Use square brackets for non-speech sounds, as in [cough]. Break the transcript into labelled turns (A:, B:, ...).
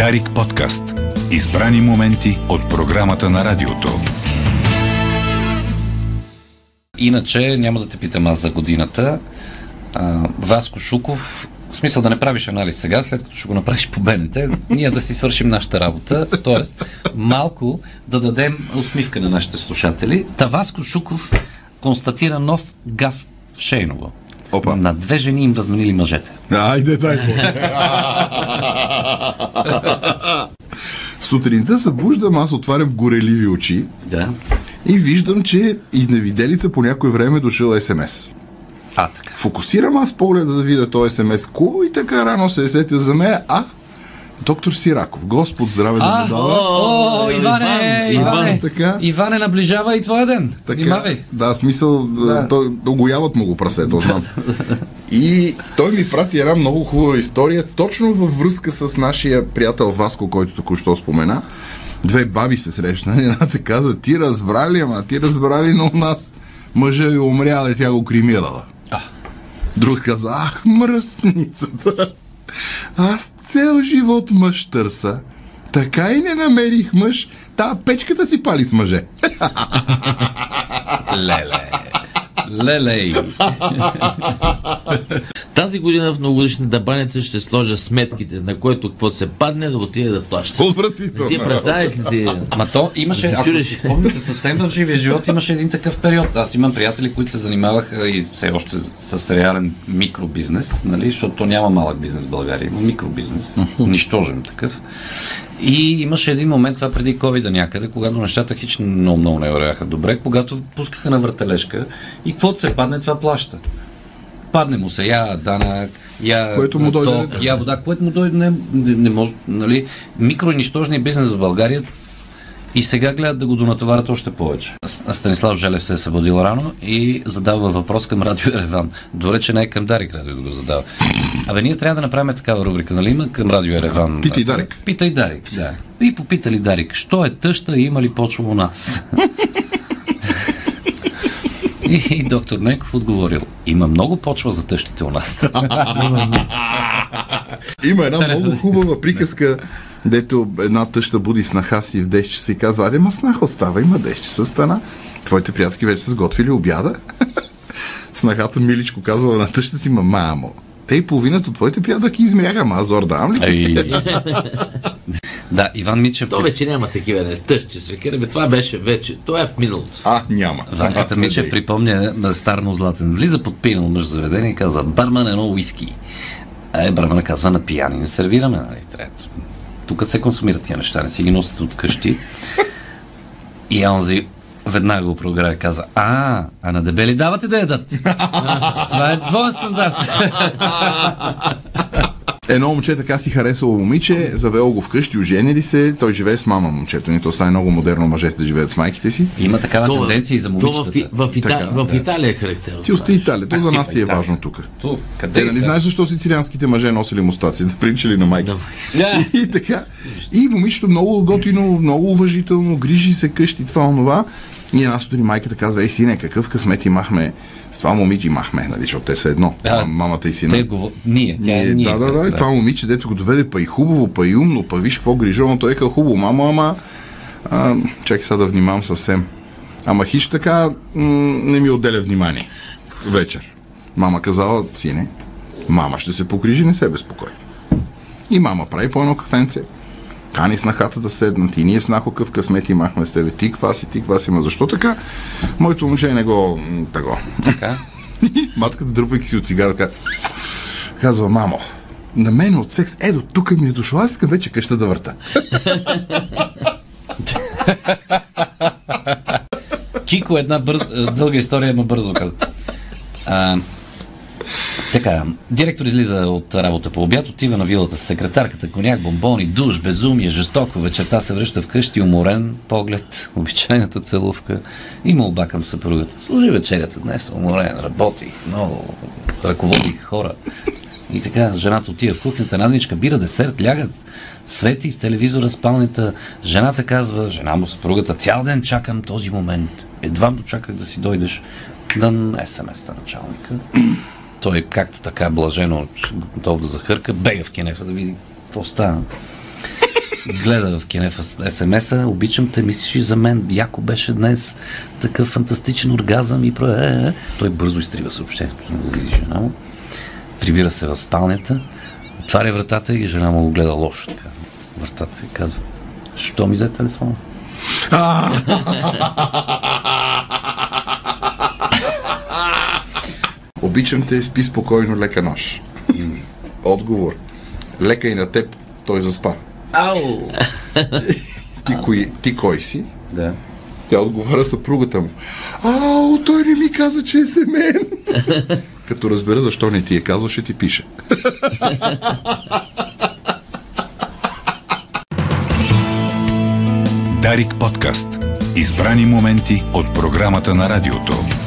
A: Дарик подкаст. Избрани моменти от програмата на радиото.
B: Иначе няма да те питам аз за годината. А, Васко Шуков, в смисъл да не правиш анализ сега, след като ще го направиш по БНТ, ние да си свършим нашата работа, т.е. малко да дадем усмивка на нашите слушатели. Та Васко Шуков констатира нов гаф в Шейново.
C: Опа.
B: На две жени им разменили мъжете.
C: Айде, дай Боже. Сутринта събуждам, аз отварям гореливи очи
B: Да.
C: и виждам, че изневиделица по някое време е дошъл СМС.
B: А, така.
C: Фокусирам аз погледа да видя този СМС. Кой така рано се е сетил за мен? А, доктор Сираков. Господ здраве да му дава.
B: о, Иване,
C: Иван,
B: Иване,
C: така.
B: Иване, наближава и твоя ден.
C: Така,
B: Внимавай.
C: да, смисъл, да. той, огояват му го прасето. знам. И той ми прати една много хубава история, точно във връзка с нашия приятел Васко, който току-що спомена. Две баби се срещнали, [laughs] едната каза, ти разбрали, ама ти разбрали, но у нас мъжа е умрял и тя го кремирала.
B: А.
C: Друг каза, ах, мръсницата. Аз цел живот мъж търса. Така и не намерих мъж. Та печката си пали с мъже. [laughs]
B: Леле. Лелей. [laughs]
D: Тази година в многогодишната баница ще сложа сметките, на което какво се падне да отиде да плаща.
C: Отвратително.
D: Ти представяш ли си?
B: Ма то имаше, ако си спомните, съвсем в живия живот имаше един такъв период. Аз имам приятели, които се занимаваха и все още с реален микробизнес, нали, защото то няма малък бизнес в България, има микробизнес, нищожен такъв. И имаше един момент, това преди covid някъде, когато нещата хич много, много не вървяха добре, когато пускаха на въртележка и каквото се падне, това плаща. Падне му се я данък, я
C: Което му дойде.
B: ток, я вода, което му дойде, не, не, не може, нали, микро и нищожния бизнес в България и сега гледат да го донатоварят още повече. Станислав Желев се е събудил рано и задава въпрос към Радио Ереван. Добре, че не е към Дарик Радио да го задава. Абе, ние трябва да направим такава рубрика, нали има към Радио Ереван?
C: Питай Дарик.
B: Питай Дарик, да. И попитали Дарик, що е тъща и има ли почва у нас? И, и доктор Ненков отговорил, има много почва за тъщите у нас.
C: Има една много хубава приказка, дето една тъща буди снаха си в 10 часа и казва, аде ма снаха остава, има 10 часа стана. Твоите приятелки вече са сготвили обяда. [laughs] Снахата миличко казала на тъща си, ма мамо, те и половината от твоите приятелки измряха, ама аз зор давам ли? [laughs]
B: Да, Иван Мичев.
D: То вече няма такива не. Тъж, че свекера, бе, това беше вече. Това е в миналото.
C: А, няма.
B: Ванката Мичев припомня на Старно Златен. Влиза под пинал мъж заведение и казва, барман едно уиски. А е, бармана казва, на пияни не сервираме, нали? Трябва. Тук се консумират тия неща, не си ги носите от къщи. И онзи веднага го програя и каза, а, а на дебели давате да ядат. [laughs] Това е двоен стандарт. [laughs]
C: Едно момче така си харесало момиче, завело го вкъщи, оженили се, той живее с мама момчето. Ни то са е много модерно мъжете да живеят с майките си.
B: Има такава
D: То-
B: тенденция и за
D: то в,
B: момичетата.
D: И- в, Ита...
C: Така,
D: в Италия е характерно.
C: Ти остай Италия, то за нас си е
B: Италия.
C: важно тук.
B: Ту, къде
C: Те, нали знаеш защо сицилианските мъже носили мустаци? Да приличали на майка.
D: Да.
C: И така. И момичето много готино, много уважително, грижи се къщи, това, онова. И една сутрин майката казва, ей, сине, какъв късмет имахме с това момиче имахме, нали, защото те са едно.
B: Да.
C: Мам- Мамата и сина.
B: Те го... Ние, тя е
C: Ние,
B: ние.
C: да, да, да, и това момиче, дето го доведе па и хубаво, па и умно, па виж какво грижовно, той е хубаво, мамо, ама, а, чакай сега да внимавам съвсем. Ама хич така м- не ми отделя внимание. Вечер. Мама казала, сине, мама ще се погрижи, не се безпокой. И мама прави по едно кафенце. Кани с нахата да седнат и ние с нахо къв късмет имахме с тебе. Ти ква си, ти ква си, ма защо така? Моето момче не го... Таго.
B: Така. [laughs]
C: Мацката, дърпайки си от цигарата, казва, мамо, на мен от секс, е до тук ми е дошло, аз искам вече къща да върта. [laughs]
B: Кико една бърз, е, дълга история, но бързо каза. Така, директор излиза от работа по обяд, отива на вилата с секретарката, коняк, бомбони, душ, безумие, жестоко. Вечерта се връща вкъщи, уморен, поглед, [laughs] обичайната целувка и молба към съпругата. Служи вечерята днес, уморен, работих, много, ръководих хора. И така, жената отива в кухнята, надничка, бира десерт, лягат, свети в телевизора спалнята. Жената казва, жена му, съпругата, цял ден чакам този момент. Едва дочаках да си дойдеш. Дан СМС-та началника. Той, както така блажено, готов да захърка, бега в кенефа да види какво става. гледа в Кенеф СМС-а, обичам те, мислиш и за мен, яко беше днес, такъв фантастичен оргазъм и про... Е, е, е. Той бързо изтрива съобщението, не го види жена му, прибира се в спалнята, отваря вратата и жена му го гледа лошо така. Вратата и казва, що ми взе телефона? [laughs]
C: Обичам те, спи спокойно, лека нощ. Отговор. Лека и на теб, той заспа.
B: Ау!
C: Ти, кой, ти кой си?
B: Да.
C: Тя отговаря съпругата му. Ау, той не ми каза, че е семен. [laughs] Като разбера защо не ти е казал, ще ти пише.
A: Дарик подкаст. Избрани моменти от програмата на радиото.